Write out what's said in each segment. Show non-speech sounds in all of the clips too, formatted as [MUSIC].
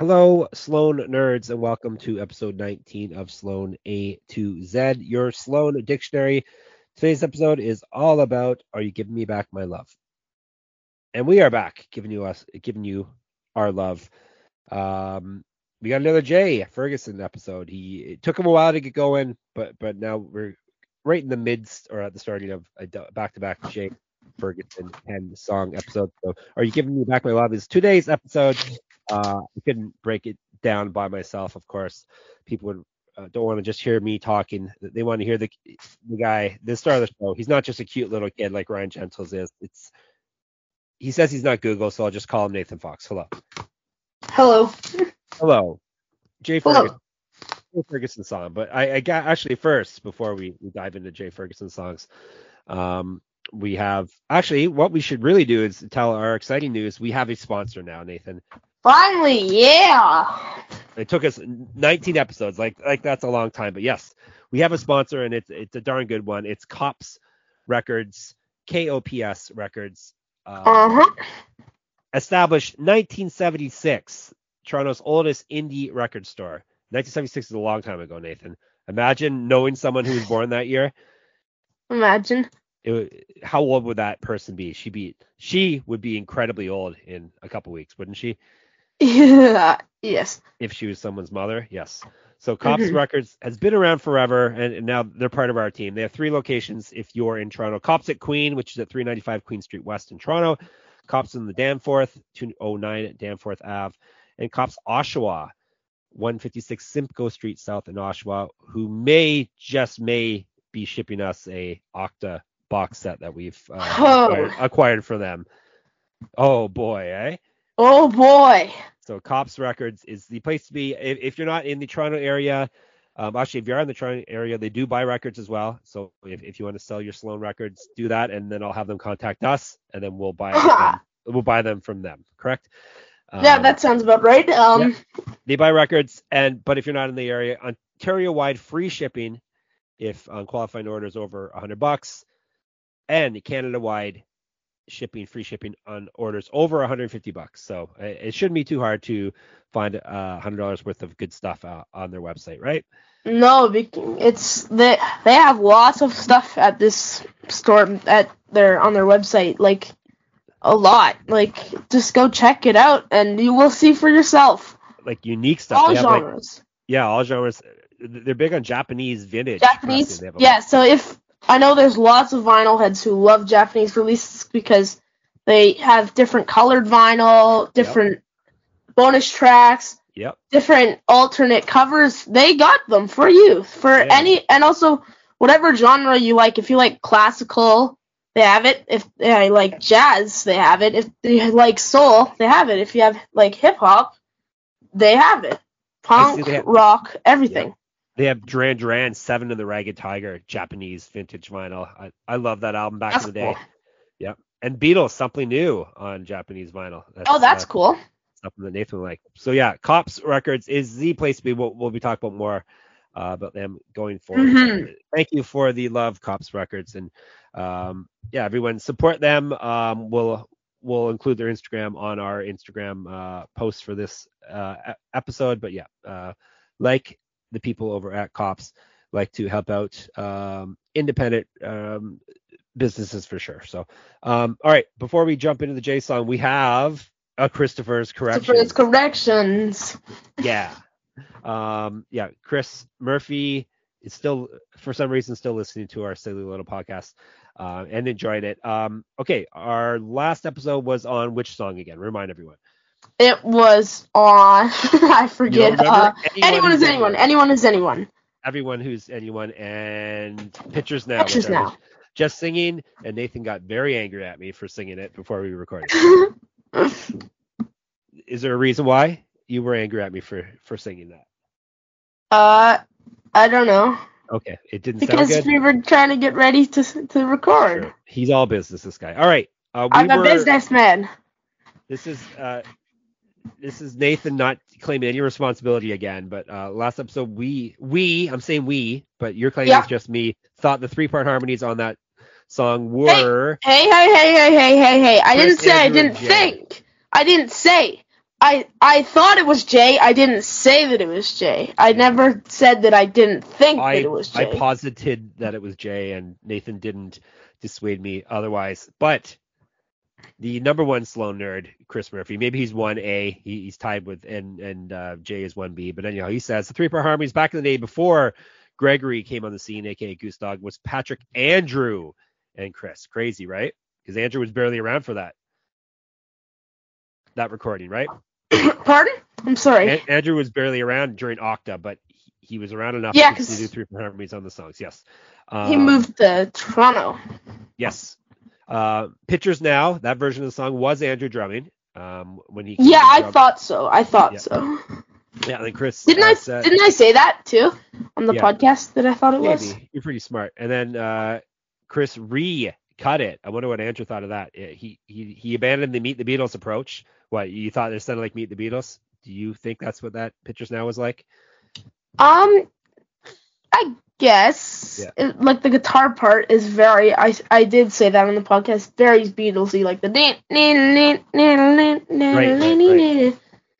Hello, Sloan nerds, and welcome to episode 19 of Sloan A to Z, your Sloan dictionary. Today's episode is all about Are you giving me back my love? And we are back, giving you us, giving you our love. Um, we got another Jay Ferguson episode. He it took him a while to get going, but but now we're right in the midst or at the starting of a back-to-back Jay Ferguson and song episode. So, are you giving me back my love? Is today's episode. Uh, I couldn't break it down by myself, of course. People would uh, don't want to just hear me talking. They want to hear the the guy, the star of the show. He's not just a cute little kid like Ryan Gentles is. It's he says he's not Google, so I'll just call him Nathan Fox. Hello. Hello. Hello. Jay Ferguson. Jay Ferguson song, but I, I, got actually first before we, we dive into Jay Ferguson songs. Um, we have actually what we should really do is tell our exciting news. We have a sponsor now, Nathan. Finally, yeah. It took us 19 episodes, like like that's a long time, but yes, we have a sponsor and it's it's a darn good one. It's Kops Records, K O P S Records. Uh huh. Established 1976, Toronto's oldest indie record store. 1976 is a long time ago, Nathan. Imagine knowing someone who was born that year. Imagine. It, how old would that person be? She be she would be incredibly old in a couple weeks, wouldn't she? Yeah. [LAUGHS] Yes. If she was someone's mother, yes. So Kops mm-hmm. Records has been around forever, and, and, now they're part of our team. They have three locations. If you're in Toronto, Kops at Queen, which is at 395 Queen Street West in Toronto, Kops in the Danforth, 209 at Danforth Ave, and Kops Oshawa, 156 Simcoe Street South in Oshawa, who may just may be shipping us a Octa box set that we've uh, oh. acquired, acquired for them. Oh boy, eh? Oh boy. So Kops Records is the place to be if, if you're not in the Toronto area. Um, actually, if you're in the Toronto area, they do buy records as well. So if, if you want to sell your Sloan records, do that, and then I'll have them contact us, and then we'll buy [LAUGHS] them, we'll buy them from them. Correct? yeah, um, that sounds about right. Um, yeah, they buy records, and but if you're not in the area, Ontario-wide free shipping if on qualifying orders over 100 bucks, and Canada-wide shipping, free shipping on orders over 150 bucks. So it shouldn't be too hard to find uh, $100 worth of good stuff uh, on their website, right? No, it's they they have lots of stuff at this store at their on their website. Like a lot. Like, just go check it out and you will see for yourself. Like unique stuff. All genres. Like, yeah, all genres. They're big on Japanese vintage. Japanese. Yeah. So if I know there's lots of vinyl heads who love Japanese releases because they have different colored vinyl, different yep. bonus tracks. Yep. Different alternate covers. They got them for you for yeah. any and also whatever genre you like. If you like classical they have it. If they like jazz, they have it. If they like soul, they have it. If you have like hip hop, they have it. Punk, have, rock, everything. Yeah. They have Duran Duran, Seven and the Ragged Tiger, Japanese vintage vinyl. I, I love that album back that's in the day. Cool. Yep. And Beatles, something new on Japanese vinyl. That's, oh, that's uh, cool. Something that Nathan like. So yeah, Kops Records is the place to be. We'll, we'll be talking about more uh, about them going forward. Mm-hmm. Thank you for the love, Kops Records, and um, yeah, everyone support them. Um, we'll we'll include their Instagram on our Instagram uh, post for this uh, episode. But yeah, uh, like the people over at Kops like to help out um, independent um, businesses for sure. So, um, all right, before we jump into the Jay song, we have a Christopher's corrections. Christopher's corrections. Yeah. Um, yeah, Chris Murphy is still, for some reason, still listening to our silly little podcast uh, and enjoyed it. Um, okay, our last episode was on which song again? Remind everyone. It was on, [LAUGHS] I forget. Uh, anyone, anyone is anyone. Anyone is anyone. Everyone who's anyone and pictures now. Pictures now. Just singing, and Nathan got very angry at me for singing it before we recorded. [LAUGHS] is there a reason why you were angry at me for for singing that? Uh, I don't know. Okay, it didn't because sound good. we were trying to get ready to to record. Sure. He's all business, this guy. All right. Uh, we I'm were, a businessman. This is uh, this is Nathan not claiming any responsibility again. But uh, last episode, we we I'm saying we, but you're claiming yeah. it's just me. Thought the three part harmonies on that song were. Hey, hey, hey, hey, hey, hey, hey! I didn't say I didn't think. I didn't say. I I thought it was Jay. I didn't say that it was Jay. I never said that I didn't think I that it was Jay I posited that it was Jay, and Nathan didn't dissuade me otherwise. But the number one Sloan nerd, Chris Murphy, maybe he's one A. He, he's tied with and and uh, Jay is one B. But anyhow, he says the three part harmonies back in the day before Gregory came on the scene, aka Goose Dog, was Patrick, Andrew, and Chris. Crazy, right? Because Andrew was barely around for that that recording, right? [COUGHS] Pardon? I'm sorry. An- Andrew was barely around during Octa, but he, he was around enough Yeah, to, do three part harmonies on the songs. Yes. he Um, moved to Toronto. Yes. Uh, Pictures Now, that version of the song was Andrew drumming. Um, when he Yeah, I thought so. I thought Yeah. so. Yeah, and then Chris Didn't I? said, Didn't I say that too on the Yeah. podcast that I thought it was? you're pretty smart. And then uh, Chris re-cut it. I wonder what Andrew thought of that. He he he abandoned the Meet the Beatles approach. What you thought it sounded like Meet the Beatles? Do you think that's what that Pictures Now was like? Um, I guess Yeah. it- like the guitar part is very. I I did say that on the podcast. Very Beatlesy, like the. right,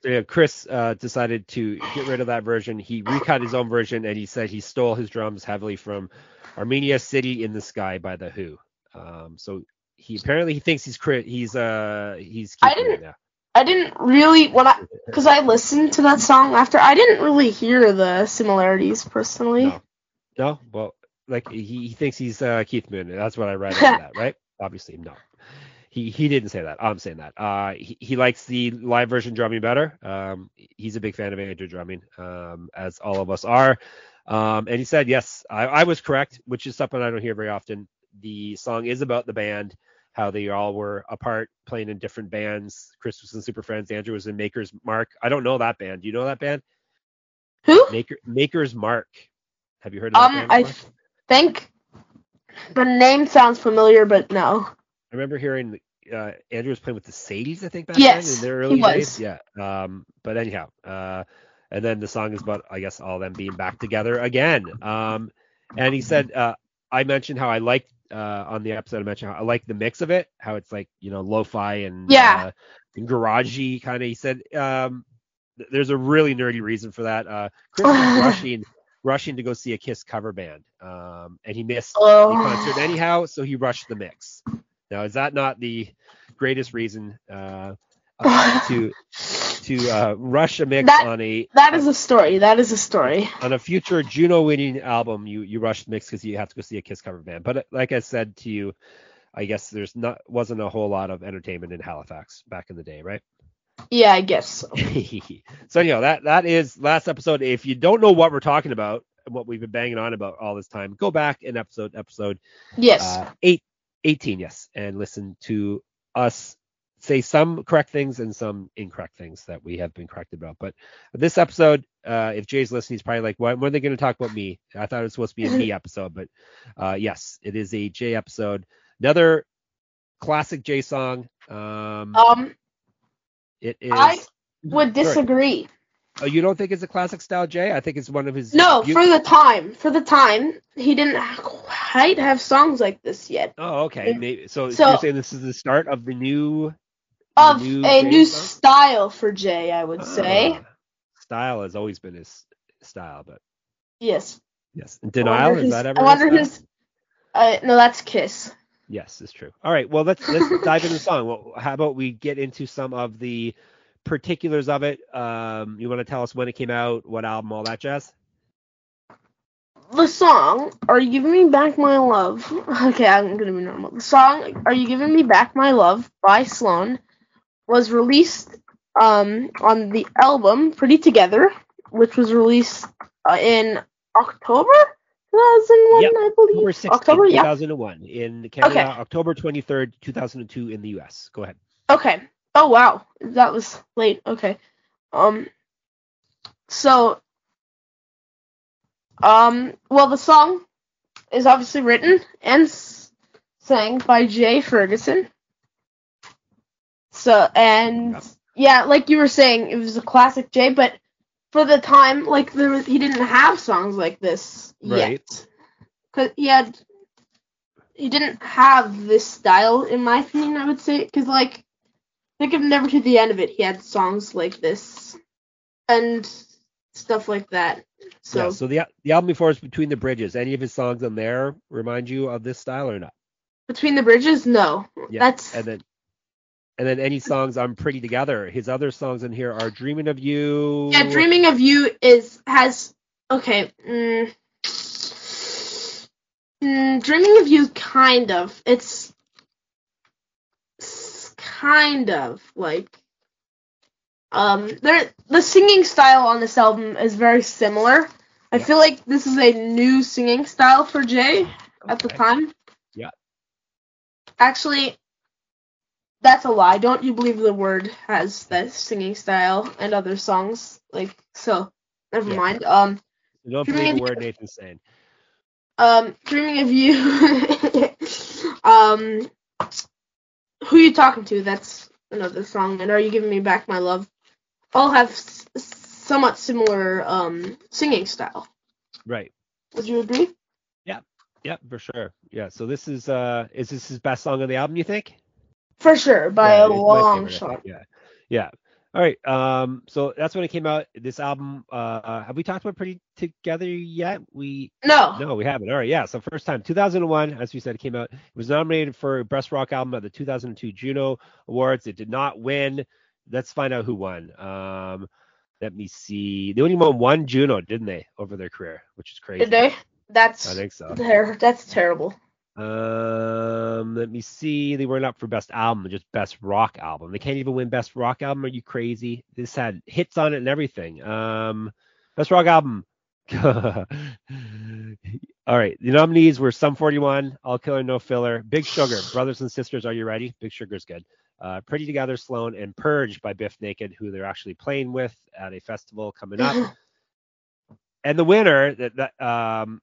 So, yeah, Chris uh, decided to get rid of that version. He recut his own version, and he said he stole his drums heavily from Armenia City in the Sky by the Who. Um, so he apparently he thinks he's crit. He's uh he's I didn't- now. I didn't really when I because I listened to that song after. I didn't really hear the similarities personally. No. No, well, like he, he thinks he's uh, Keith Moon. That's what I read of [LAUGHS] that, right? Obviously, no. He he didn't say that. I'm saying that. Uh, he, he likes the live version drumming better. Um, he's a big fan of Andrew drumming, um, as all of us are. Um, and he said, yes, I, I was correct, which is something I don't hear very often. The song is about the band, how they all were apart, playing in different bands. Chris was in Super Friendz. Andrew was in Maker's Mark. I don't know that band. Do you know that band? Who? Maker Maker's Mark. Have you heard of that Um, I before? think the name sounds familiar, but no. I remember hearing uh, Andrew was playing with the Sadies, I think, back Yes, then in their he early days. Yeah. Um, but anyhow, uh, and then the song is about, I guess, all them being back together again. Um, and he said, uh, I mentioned how I liked uh, on the episode. I mentioned how I like the mix of it, how it's like you know lo-fi and Yeah. uh, and garagey kind of. He said, um, th- there's a really nerdy reason for that. Uh, Chris was [SIGHS] rushing rushing to go see a Kiss cover band, um, and he missed the Oh. concert anyhow, so he rushed the mix. Now, is that not the greatest reason uh, to [LAUGHS] to uh, rush a mix That- on a That is a story. That is a story. on a future Juno winning album? You you rush the mix because you have to go see a Kiss cover band. But uh, like I said to you, I guess there's not wasn't a whole lot of entertainment in Halifax back in the day, right? Yeah, I guess so. [LAUGHS] so anyhow, that that is last episode. If you don't know what we're talking about and what we've been banging on about all this time, go back in episode episode Yes. uh, eight, 18, yes, and listen to us say some correct things and some incorrect things that we have been corrected about. But this episode, uh, if Jay's listening, he's probably like, "What? When are they going to talk about me?" I thought it was supposed to be a me [LAUGHS] episode, but uh, yes, it is a Jay episode. Another classic Jay song. Um, um, it is. I would Sorry. disagree. Oh, you don't think it's a classic style Jay? I think it's one of his. No, you- for the time, for the time, he didn't quite have songs like this yet. Oh, okay. Maybe, so, So- you're saying this is the start of the new Of new a Jay new song? style for Jay, I would say. Ah, style has always been his style, but Yes. yes. Denial is his- that ever? I wonder his. Uh, no, that's Kiss. Yes, it's true. All right. Well, let's let's dive into the song. Well, how about we get into some of the particulars of it? Um, you want to tell us when it came out, what album, all that jazz? The song "Are You Giving Me Back My Love"? [LAUGHS] Okay, I'm gonna be normal. The song "Are You Giving Me Back My Love" by Sloan was released um on the album "Pretty Together," which was released uh, in October 2001, Yep, I believe. October 16th, October, yeah. 2001 in Canada, Okay. October 23rd, 2002 in the US. Go ahead. Okay. Oh wow, that was late. Okay. Um. So. Um. Well, the song is obviously written and sang by Jay Ferguson. So and yeah, like you were saying, it was a classic Jay, but for the time, like there was, he didn't have songs like this Right. yet. Cause he had, he didn't have this style, in my opinion. I would say, because like think of Never to the End of It. He had songs like this and stuff like that. So, yeah, so the the album before is Between the Bridges. Any of his songs on there remind you of this style or not? Between the Bridges, no. Yeah. That's And then and then any songs on Pretty Together. His other songs in here are Dreaming of You. yeah. Dreaming of You is has okay. Mm, mm, Dreaming of You, kind of. It's s- kind of like um there the singing style on this album is very similar. I Yeah. feel like this is a new singing style for Jay at the time. Yeah. Actually, that's a lie. Don't you believe the word has that singing style and other songs like so? Never Yeah. mind. Um, Don't Dreaming believe a You- word Nathan's saying. um, dreaming of you. [LAUGHS] um, who are you talking to? That's another song. And are you giving me back my love? All have s- somewhat similar um singing style. Right. Would you agree? Yeah. Yeah, for sure. Yeah. So this is uh is this his best song on the album, you think? For sure, by Yeah, a long shot. Yeah. Yeah. All right. Um. So that's when it came out. This album. Uh. Have we talked about Pretty Together yet? We. No. No, we haven't. All right. Yeah. So first time, 2001, as we said, it came out. It was nominated for Best Rock Album at the 2002 Juno Awards. It did not win. Let's find out who won. Um. Let me see. They only won one Juno, didn't they, over their career, which is crazy. Did they? That's I think so. ter- that's terrible. Um, let me see. They weren't up for best album, just best rock album. They can't even win best rock album. Are you crazy? This had hits on it and everything. Um, best rock album. [LAUGHS] All right. The nominees were Sum 41, All Killer No Filler, Big Sugar, Brothers and Sisters. Are you ready? Big Sugar's good. Uh, Pretty Together, Sloan, and Purge by Bif Naked, who they're actually playing with at a festival coming up. [CLEARS THROAT] and the winner that that um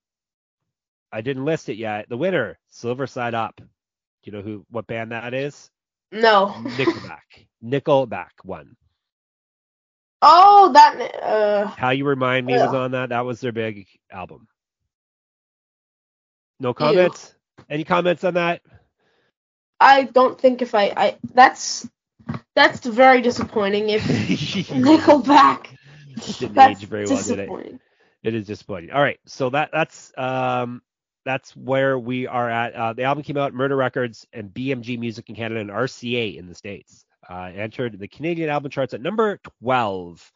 I didn't list it yet. The winner, Silver Side Up. Do you know who what band that is? no. Nickelback. [LAUGHS] Nickelback won. Oh, that. Uh, How You Remind Me was on that. That was their big album. No comments? Any comments on that? I don't think if I, I that's that's very disappointing. If [LAUGHS] Nickelback, Didn't that's age very well, did it? It is disappointing. All right, so that that's um that's where we are at. Uh, the album came out Murder Records and BMG Music in Canada and RCA in the states. Uh, entered the Canadian album charts at number 12.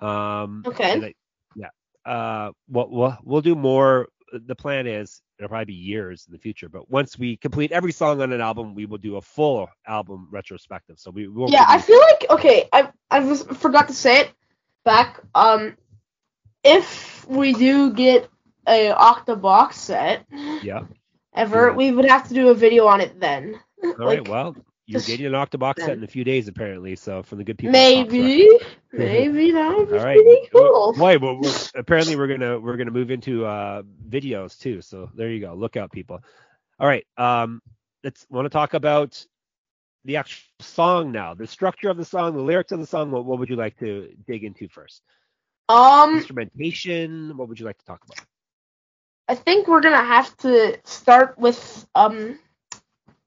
Um, Okay. I- yeah. Uh, what we'll, we'll do more. The plan is it'll probably be years in the future, but once we complete every song on an album, we will do a full album retrospective. So we won't. Yeah, I feel like okay. I I was, forgot to say it back. Um, if we do get a Octa box set yeah. ever, Yeah. we would have to do a video on it then. All right. Like, Well, you're getting an Octabox set in a few days apparently. So from the good people. maybe, [LAUGHS] maybe that would be All right. pretty cool. Well, we're, apparently we're gonna we're gonna move into uh videos too. So there you go. Look out, people. All right. Um, let's want to talk about the actual song now. The structure of the song, the lyrics of the song. What, what would you like to dig into first? Um, Instrumentation. What would you like to talk about? I think we're gonna have to start with um.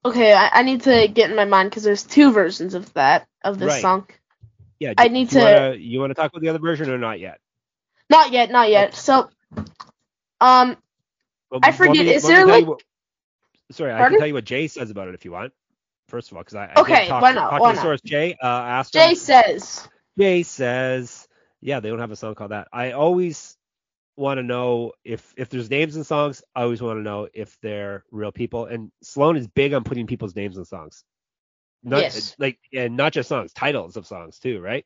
Okay, I, I need to get in my mind because there's two versions of that of this Right. song. Yeah. I need you to- Wanna, you want to talk about the other version or not yet? Not yet, not yet. So, um, Well, I forget, me- is want me to there, like- what- sorry, I can tell you what Jay says about it if you want. First of all, because I, I Okay, talk, why not, talk why not? source Jay. Uh, asked Jay him. says, Jay says, yeah, they don't have a song called that. I always want to know if if there's names in songs. I always want to know if they're real people. And Sloan is big on putting people's names in songs. Not Yes. like and not just songs, titles of songs too, right?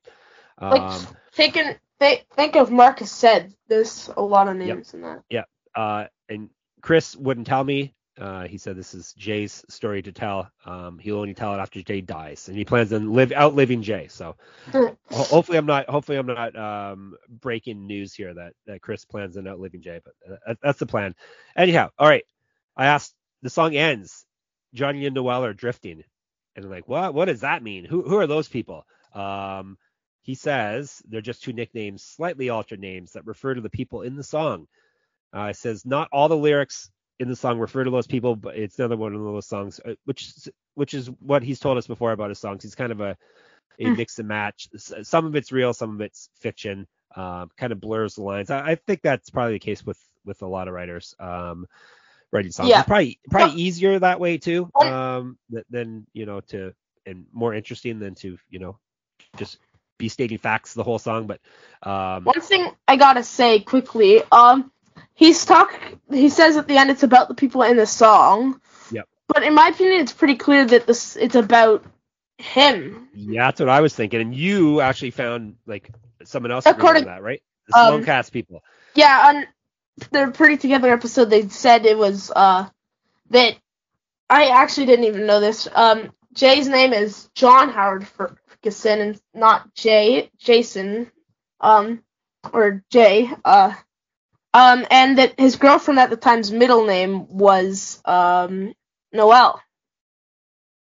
like, Um, thinking, th- think of Marcus said. There's a lot of names in that. Yeah. Uh, and Chris wouldn't tell me. Uh, he said this is Jay's story to tell. Um, he'll only tell it after Jay dies, and he plans on live outliving Jay. So [LAUGHS] hopefully I'm not hopefully I'm not um, breaking news here that, that Chris plans on outliving Jay, but uh, that- that's the plan. Anyhow, all right. I asked the song ends. Johnny and Noel are drifting, and I'm like, what? What does that mean? Who who are those people? Um, he says they're just two nicknames, slightly altered names that refer to the people in the song. Uh, it says not all the lyrics in the song refer to those people, but it's another one of those songs, uh, which is- which is what he's told us before about his songs. He's kind of a a Mm. mix and match. Some of it's real, some of it's fiction. Um, kind of blurs the lines. I, I think that's probably the case with with a lot of writers. Um, writing songs. Yeah. It's probably probably easier that way too. Um, than you know to and more interesting than to you know just be stating facts the whole song. But um, One thing I gotta say quickly, um, he's talk. He says at the end it's about the people in the song. Yep. But in my opinion, it's pretty clear that this it's about him. yeah, that's what I was thinking. And you actually found like someone else According- that, right? The um, Slowcast people. Yeah, on their pretty together episode, they said it was uh that I actually didn't even know this. Um, Jay's name is John Howard Ferguson and not Jay Jason, um, or Jay. Uh, um, and that his girlfriend at the time's middle name was um Noel.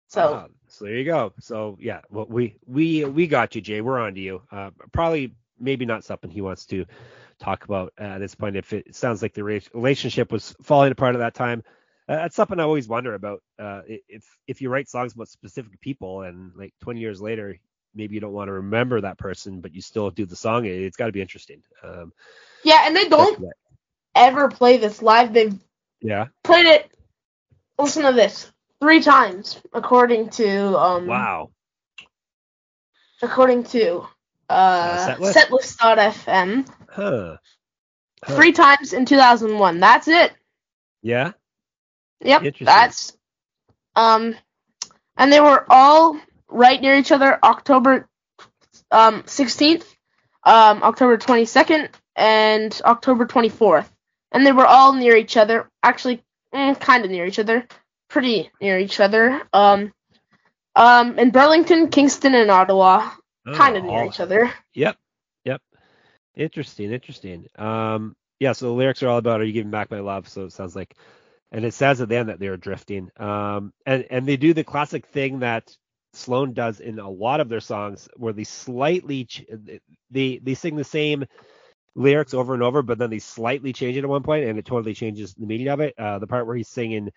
So Ah, so there you go. So yeah, well we we we got you, Jay. We're on to you. Uh, probably maybe not something he wants to talk about at this point. If it sounds like the relationship was falling apart at that time, uh, that's something I always wonder about. Uh, if if you write songs about specific people and like 20 years later, maybe you don't want to remember that person, but you still do the song. It, it's got to be interesting. Um, yeah, and they don't ever play this live. They've yeah. played it. Listen to this three times, according to um. Wow. according to uh, Setlist? setlist.fm, Huh. Huh. three times in 2001. That's it. Yeah. Yep, that's um, and they were all right near each other. October um 16th, um October 22nd, and October 24th, and they were all near each other. Actually, mm, kind of near each other, pretty near each other. Um, um, in Burlington, Kingston, and Ottawa, kind of Oh, near each other. Yep. Yep. Interesting. Interesting. Um, yeah. So the lyrics are all about "Are you giving back my love?" So it sounds like, and it says at the end that they're drifting. Um, and and they do the classic thing that Sloan does in a lot of their songs, where they slightly ch- they they sing the same lyrics over and over, but then they slightly change it at one point, and it totally changes the meaning of it. Uh, the part where he's singing.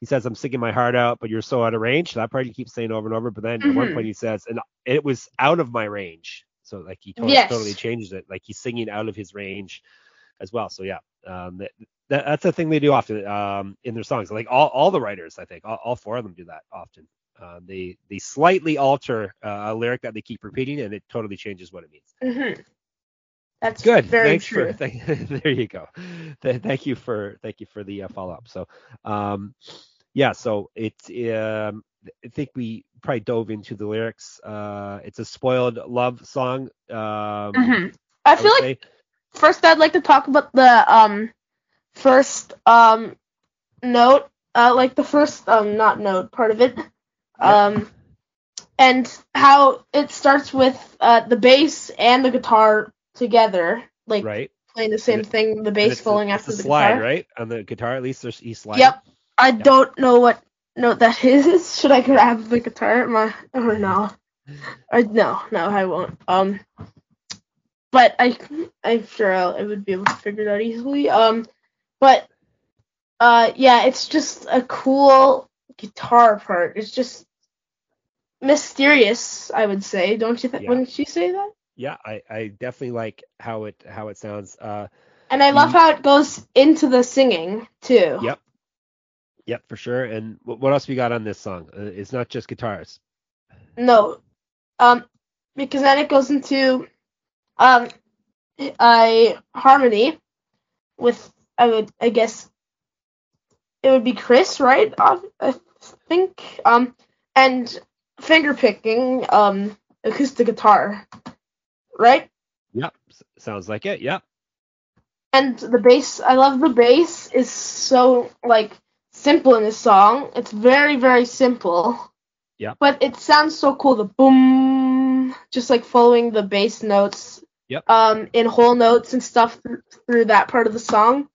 He says, "I'm singing my heart out, but you're so out of range." That part he keeps saying over and over. But then at one Mhm. point he says, "And it was out of my range." So like he totally, Yes. totally changes it. Like he's singing out of his range as well. So yeah, um, that, that that's a thing they do often um, in their songs. Like all, all the writers, I think, all, all four of them do that often. Uh, they they slightly alter uh, a lyric that they keep repeating, and it totally changes what it means. hmm That's Good. Very Thanks true. [LAUGHS] for th- there you go. Th- thank you for thank you for the uh, follow up. So um yeah, so it's um I think we probably dove into the lyrics. Uh it's a spoiled love song. Um Mhm. I I feel like say. first I'd like to talk about the um first um note, uh like the first um not note part of it. Um and how it starts with uh the bass and the guitar together, like right. playing the same it- thing, the bass a- falling it's after the slide, guitar. right? On the guitar at least there's he's sliding. Yep. I don't know what note that is. [LAUGHS] Should I grab the guitar? My or [LAUGHS] no? Or no, no, I won't. Um, but I, I'm sure I'll, I would be able to figure it out easily. Um, but uh, yeah, it's just a cool guitar part. It's just mysterious, I would say. Don't you think? Yeah. Wouldn't you say that? Yeah, I, I definitely like how it how it sounds. Uh And I love Mm. how it goes into the singing too. Yep. Yep, for sure. And what, what else we got on this song? Uh, it's not just guitars. No. Um, because then it goes into um a harmony with I would I guess it would be Chris, right? I, I think. Um, and finger picking um acoustic guitar, right? Yep, sounds like it. Yep. And the bass, I love the bass is so like simple in this song. It's very very simple. Yeah. But it sounds so cool. The boom, just like following the bass notes. Yep. Um, in whole notes and stuff through, through that part of the song.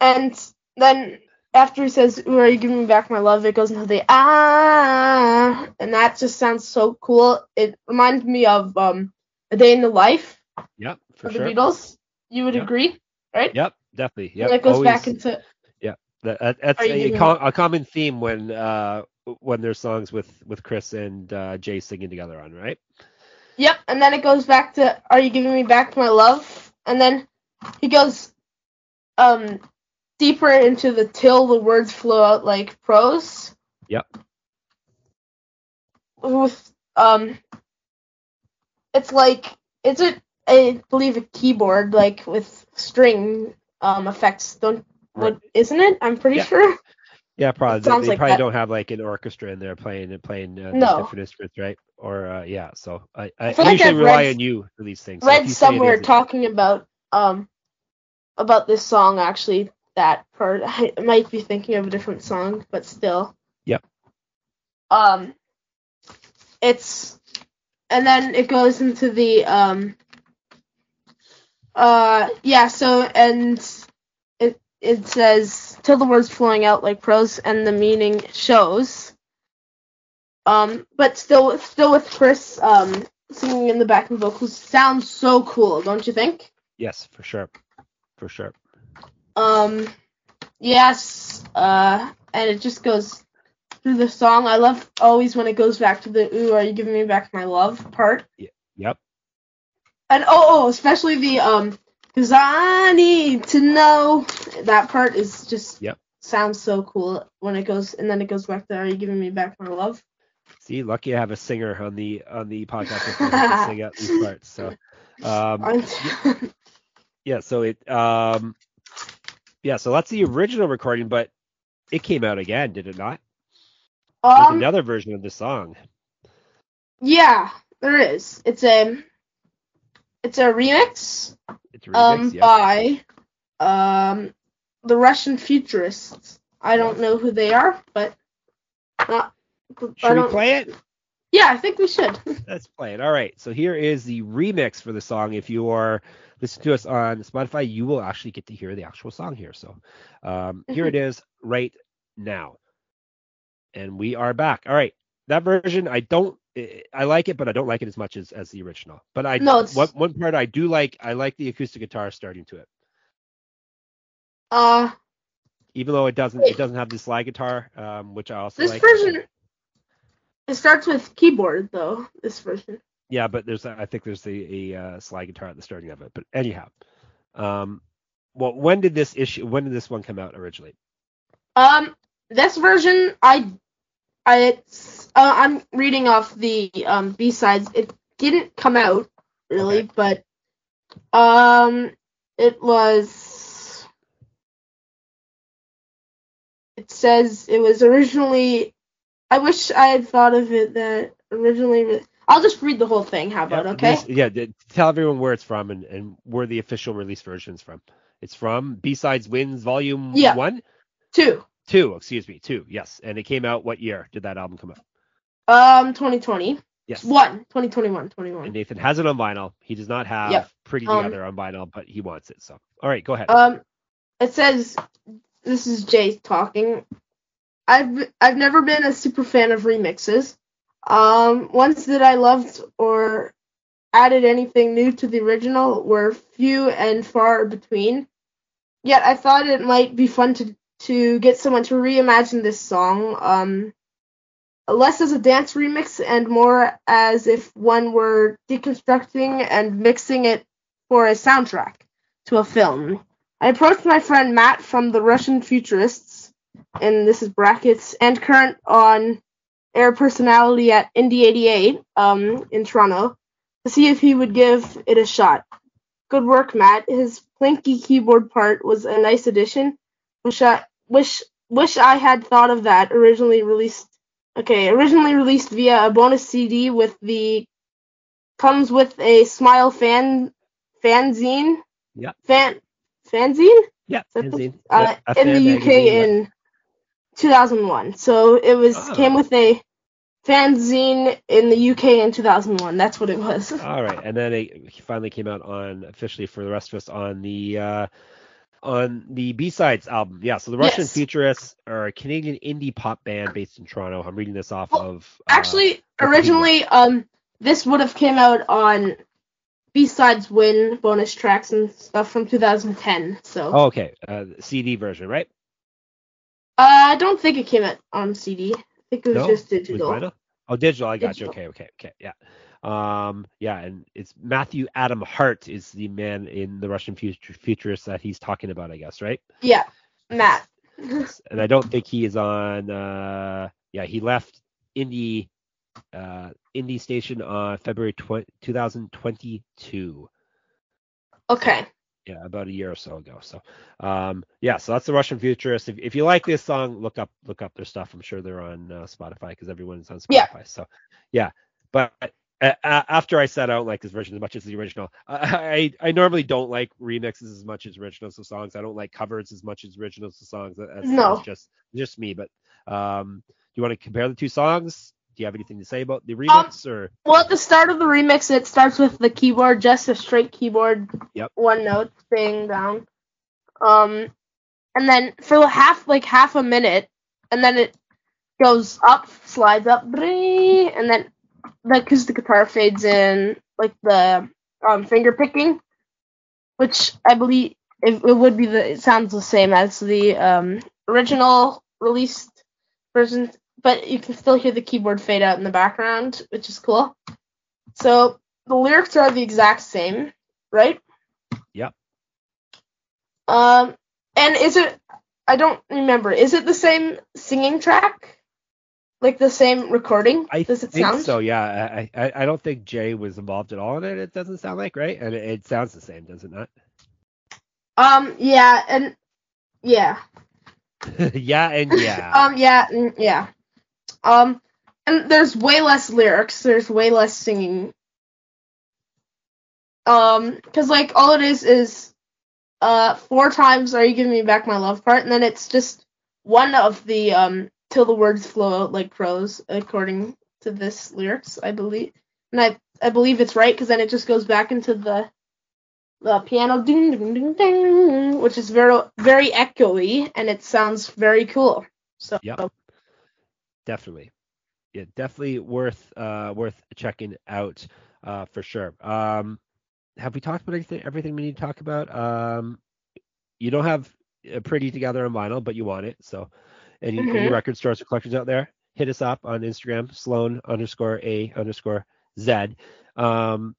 And then after he says, "Where are you giving me back my love?" It goes into the ah, and that just sounds so cool. It reminds me of um, a day in the life Yep, for the. Beatles. You would Yeah. agree, right? Yep, definitely. Yep. And it goes always, back into yeah, That, that- that's you a, com- a common theme when uh when there's songs with with Chris and uh, Jay singing together on, right? Yep, and then it goes back to "Are you giving me back my love?" And then he goes um deeper into the till the words flow out like prose. Yep. With um, it's like it's a I believe a keyboard like with string um effects. Don't what isn't it? I'm pretty Yeah. sure. Yeah, probably. They, they like probably that. don't have like an orchestra in there playing and playing uh, No. different instruments, right? Or uh, yeah, so I, I, I usually I've rely read- on you for these things. Read it somewhere is, talking about um about this song actually that part I might be thinking of a different song but still Yep. um it's and then it goes into the um uh yeah so and it it says till the words flowing out like prose and the meaning shows um but still still with Chris um singing in the back backing vocals sounds so cool, don't you think? Yes, for sure, for sure. Um, yes, uh, and it just goes through the song. I love always when it goes back to the "Ooh, are you giving me back my love?" part. Yep. And oh, oh, especially the um, cause I need to know. That part is just Yep. sounds so cool when it goes, and then it goes back to "Are you giving me back my love?" See, lucky I have a singer on the on the podcast with me who can sing out these [LAUGHS] parts. So, um, Aren't- yeah, so it um, yeah, so that's the original recording, but it came out again, did it not? There's um, another version of the song. yeah, there is. It's a, it's a remix. It's a remix, um, yeah. by um, the Russian futurists. I don't know who they are, but not. I Should we play it? Yeah, I think we should. [LAUGHS] Let's play it. All right. So here is the remix for the song. If you are listening to us on Spotify, you will actually get to hear the actual song here. So um, here it is right now. And we are back. All right. That version, I don't, I- I like it, but I don't like it as much as, as the original. But I, No, one, one part I do like, I like the acoustic guitar starting to it. Uh, Even though it doesn't, it doesn't have the slide guitar, um, which I also this like. version, it starts with keyboard though. This version. Yeah, but there's I think there's a, a uh, slide guitar at the starting of it. But anyhow, um, well, when did this issue? When did this one come out originally? Um, this version, I, I, it's, uh, I'm reading off the um B sides. It didn't come out really, Okay. but um, it was. It says it was originally. I wish I had thought of it that originally. I'll just read the whole thing. How about Yeah, okay? this- yeah, tell everyone where it's from and, and where the official release version is from. It's from B Sides Wins Volume Yeah. One, Two. Two. Excuse me, two. Yes, and it came out. What year did that album come out? Um, 2020. Yes. One. 2021. And 21. Nathan has it on vinyl. He does not have Yep. Pretty Um, Together on vinyl, but he wants it. So, all right, go ahead. Um, it says this is Jay talking. I've I've never been a super fan of remixes. Um, ones that I loved or added anything new to the original were few and far between. Yet I thought it might be fun to to get someone to reimagine this song. Um, less as a dance remix and more as if one were deconstructing and mixing it for a soundtrack to a film. I approached my friend Matt from the Russian Futurists, and this is brackets, and current on air personality at Indie 88 um, in Toronto to see if he would give it a shot. Good work, Matt. His plinky keyboard part was a nice addition. Wish I wish wish I had thought of that originally released. Okay, originally released via a bonus CD with the comes with a smile fan fanzine. Yeah. Fan fanzine yeah, that the- fanzine. uh, Yeah, in the UK magazine, in 2001. So it was Oh. came with a fanzine in the UK in 2001. That's what it was. All right, and then it finally came out on officially for the rest of us on the uh, on the B sides album. Yeah, so the Russian Yes. Futurists are a Canadian indie pop band based in Toronto. I'm reading this off Well, of uh, Actually, originally, um, this would have came out on B-sides win bonus tracks and stuff from 2010. So oh, okay, uh, CD version, right? Uh, I don't think it came out on CD. I think it was No? just It was digital. Oh, digital. I got you. Okay, okay, okay. Yeah. Um, yeah, and it's Matthew Adam Hart is the man in the Russian future, futurist that he's talking about, I guess, right? Yeah, Matt. And I don't think he is on. Uh, yeah, he left Indie, uh, Indie Station on February 20, 2022. okay. yeah, about a year or so ago. So, um, yeah, so that's the Russian Futurist. If, if you like this song, look up look up their stuff. I'm sure they're on uh, Spotify because everyone's on Spotify. Yeah. So, yeah, but after I said I don't like this version as much as the original, I I, I normally don't like remixes as much as originals of songs. I don't like covers as much as originals of songs. That's, No. that's just just me. But um, do you want to compare the two songs? Do you have anything to say about the remix or? Well, at the start of the remix, it starts with the keyboard, just a straight keyboard, Yep. one note thing down. Um, and then for half, like half a minute, and then it goes up, slides up, and then the guitar fades in, like the um, finger picking, which I believe it, it would be the. It sounds the same as the um, original released version, but you can still hear the keyboard fade out in the background, which is cool. So the lyrics are the exact same, right? Yep. Um, and is it? I don't remember. Is it the same singing track? Like the same recording? I Does it think sound? so. Yeah, I, I I don't think Jay was involved at all in it. It doesn't sound like right, and it, it sounds the same, does it not? Um, yeah, and yeah. [LAUGHS] yeah, and yeah. [LAUGHS] Um, yeah, mm, yeah. Um, and there's way less lyrics. There's way less singing. Um, cause like all it is is, uh, four times "Are you giving me back my love" part, and then it's just one of the um till the words flow out like prose, according to this lyrics, I believe. And I I believe it's right, cause then it just goes back into the the piano ding ding ding ding, which is very very echoey, and it sounds very cool. So definitely. Yeah, definitely worth uh worth checking out uh for sure. Um have we talked about anything everything we need to talk about? Um you don't have uh, pretty together on vinyl, but you want it. So any, any Mhm. record stores or collectors out there, hit us up on Instagram, Sloan underscore A underscore Z. Um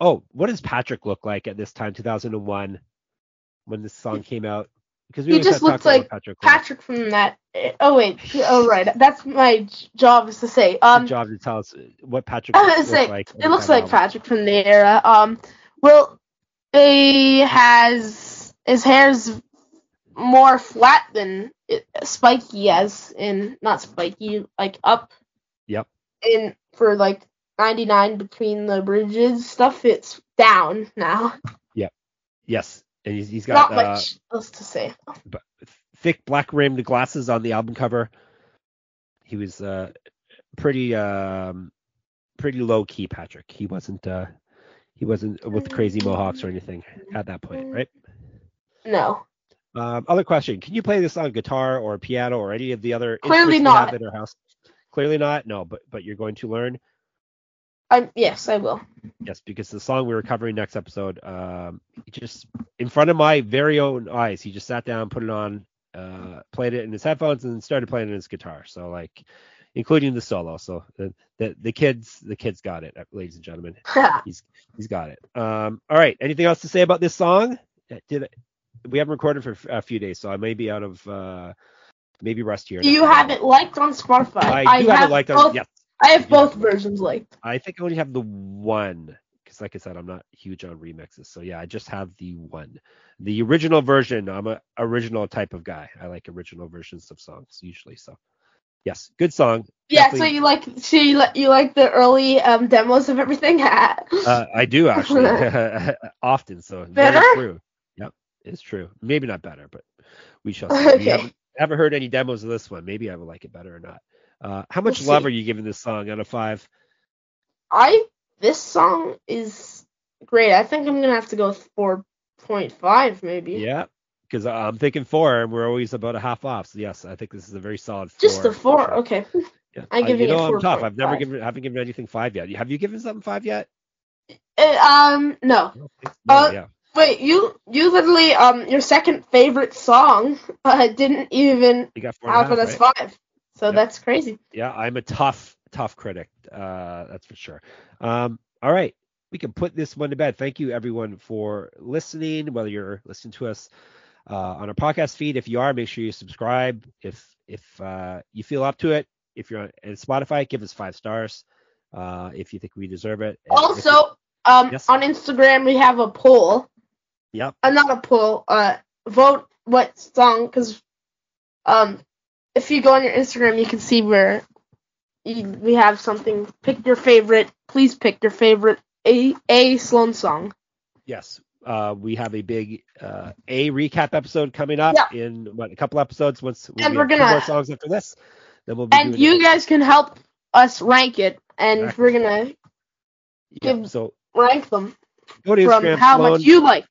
oh, what does Patrick look like at this time, 2001, when this song came out? Because we He just looks like Patrick. Patrick from that. Oh wait. Oh right. That's my job is to say. Um, job to tell us what Patrick looks [LAUGHS] say like. it looks like Patrick from the era. Um, well, he has his hair's more flat than it, spiky, as in not spiky, like up. Yep. And for like 99 between the bridges stuff, it's down now. [LAUGHS] Yep. Yes, and he's, he's got not uh, much else to say. thick black rimmed glasses on the album cover. He was uh, pretty um, pretty low key, Patrick. He wasn't uh, he wasn't with crazy mohawks or anything at that point, right? No. Um, other question: Can you play this on guitar or piano or any of the other Clearly not. in our house? Clearly not. No, but but you're going to learn. I yes, I will. Yes, because the song we were covering next episode, um, he just in front of my very own eyes, he just sat down, put it on, uh, played it in his headphones, and started playing it in his guitar. So like, including the solo. So the the, the kids the kids got it, ladies and gentlemen. [LAUGHS] He's he's got it. Um, all right. Anything else to say about this song? Uh, Did we haven't recorded for a few days, so I may be out of uh, maybe rest here. Do you have it liked on Spotify? I do have, it liked on. both, Yes, I have both have versions liked. I think I only have the one because, like I said, I'm not huge on remixes. So yeah, I just have the one. The original version. I'm a original type of guy. I like original versions of songs usually. So yes, good song. Yeah, so you like so you like you like the early um demos of everything. [LAUGHS] Uh, I do actually [LAUGHS] often. So Better? very true. It's true. Maybe not better, but we shall [LAUGHS] see. We Okay. haven't, haven't heard any demos of this one. Maybe I would like it better or not. Uh, how much We'll love see. are you giving this song out of five? I this song is great. I think I'm gonna have to go four point five maybe. Yeah, because I'm thinking four, and we're always about a half off. So yes, I think this is a very solid four. Just a four. sure. Okay. [LAUGHS] Yeah. I'm Uh, giving you it know I'm tough. I've never given haven't given anything five yet. Have you given something five yet? Uh, um no. I No, Uh, yeah. Wait, you you literally um your second favorite song [LAUGHS] uh, didn't even You got four and a have it as right? five. So Yep. that's crazy. Yeah, I'm a tough, tough critic. Uh, that's for sure. Um, all right, we can put this one to bed. Thank you, everyone, for listening. Whether you're listening to us uh, on our podcast feed, if you are, make sure you subscribe. If if uh, you feel up to it, if you're on and Spotify, give us five stars uh, if you think we deserve it. And you- Also, um, Yes. on Instagram we have a poll. Yep, Uh, not a poll. Uh, vote what song because um, if you go on your Instagram, you can see where you, we have something. Pick your favorite. Please pick your favorite a a Sloan song. yes. Uh, we have a big uh, a recap episode coming up in what a couple episodes. Once we And we're gonna- more songs after this, then we'll be And you guys can help us rank it, and Exactly. we're gonna Yeah, give- so rank them go to from Instagram, how Sloan, much you like.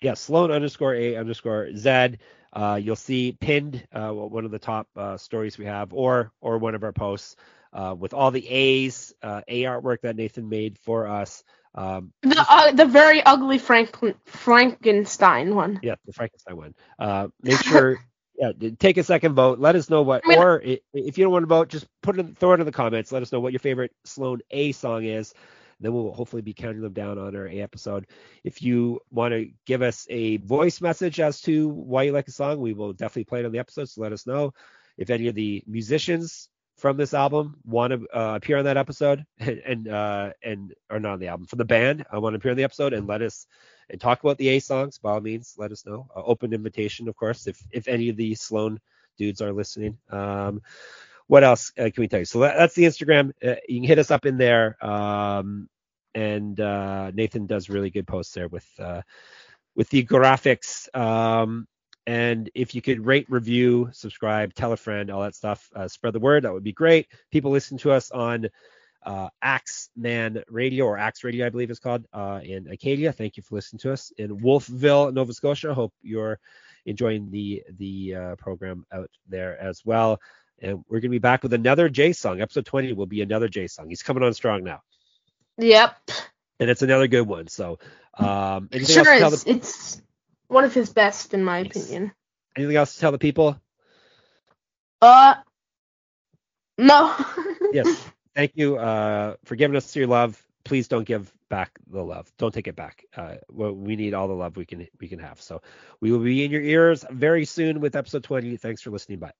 Yeah, Sloan underscore A underscore Z. Uh, you'll see pinned uh, one of the top uh, stories we have, or or one of our posts uh, with all the A's, uh, A artwork that Nathan made for us. Um, The uh, the very ugly Franklin Frankenstein one. yeah, the Frankenstein one. Uh, make sure, [LAUGHS] yeah, take a second vote. Let us know what, I mean- or if you don't want to vote, just put it, throw it in the comments. Let us know what your favorite Sloan A song is. Then we'll hopefully be counting them down on our A episode. If you want to give us a voice message as to why you like a song, we will definitely play it on the episode. So let us know. If any of the musicians from this album want to uh, appear on that episode, [LAUGHS] and and, uh, and or not on the album from the band, I want to appear on the episode and let us and talk about the A songs. By all means, let us know. Uh, open invitation, of course, if if any of the Sloan dudes are listening. Um, what else uh, can we tell you? So that, that's the Instagram. Uh, you can hit us up in there. Um, and uh, Nathan does really good posts there with uh, with the graphics. Um, and if you could rate, review, subscribe, tell a friend, all that stuff, uh, spread the word. That would be great. People listen to us on uh, Axeman Radio or Axe Radio, I believe it's called, in Acadia. Thank you for listening to us in Wolfville, Nova Scotia. Hope you're enjoying the the program out there as well. And we're gonna be back with another Jay song. Episode 20 will be another Jay song. He's coming on strong now, Yep. and it's another good one. So, um, Sure to is. the It's one of his best, in my Yes. opinion. anything else to tell the people? Uh, no. [LAUGHS] Yes. Thank you uh, for giving us your love. Please don't give back the love. Don't take it back. Uh, well, we need all the love we can we can have. So we will be in your ears very soon with episode 20. Thanks for listening. Bye.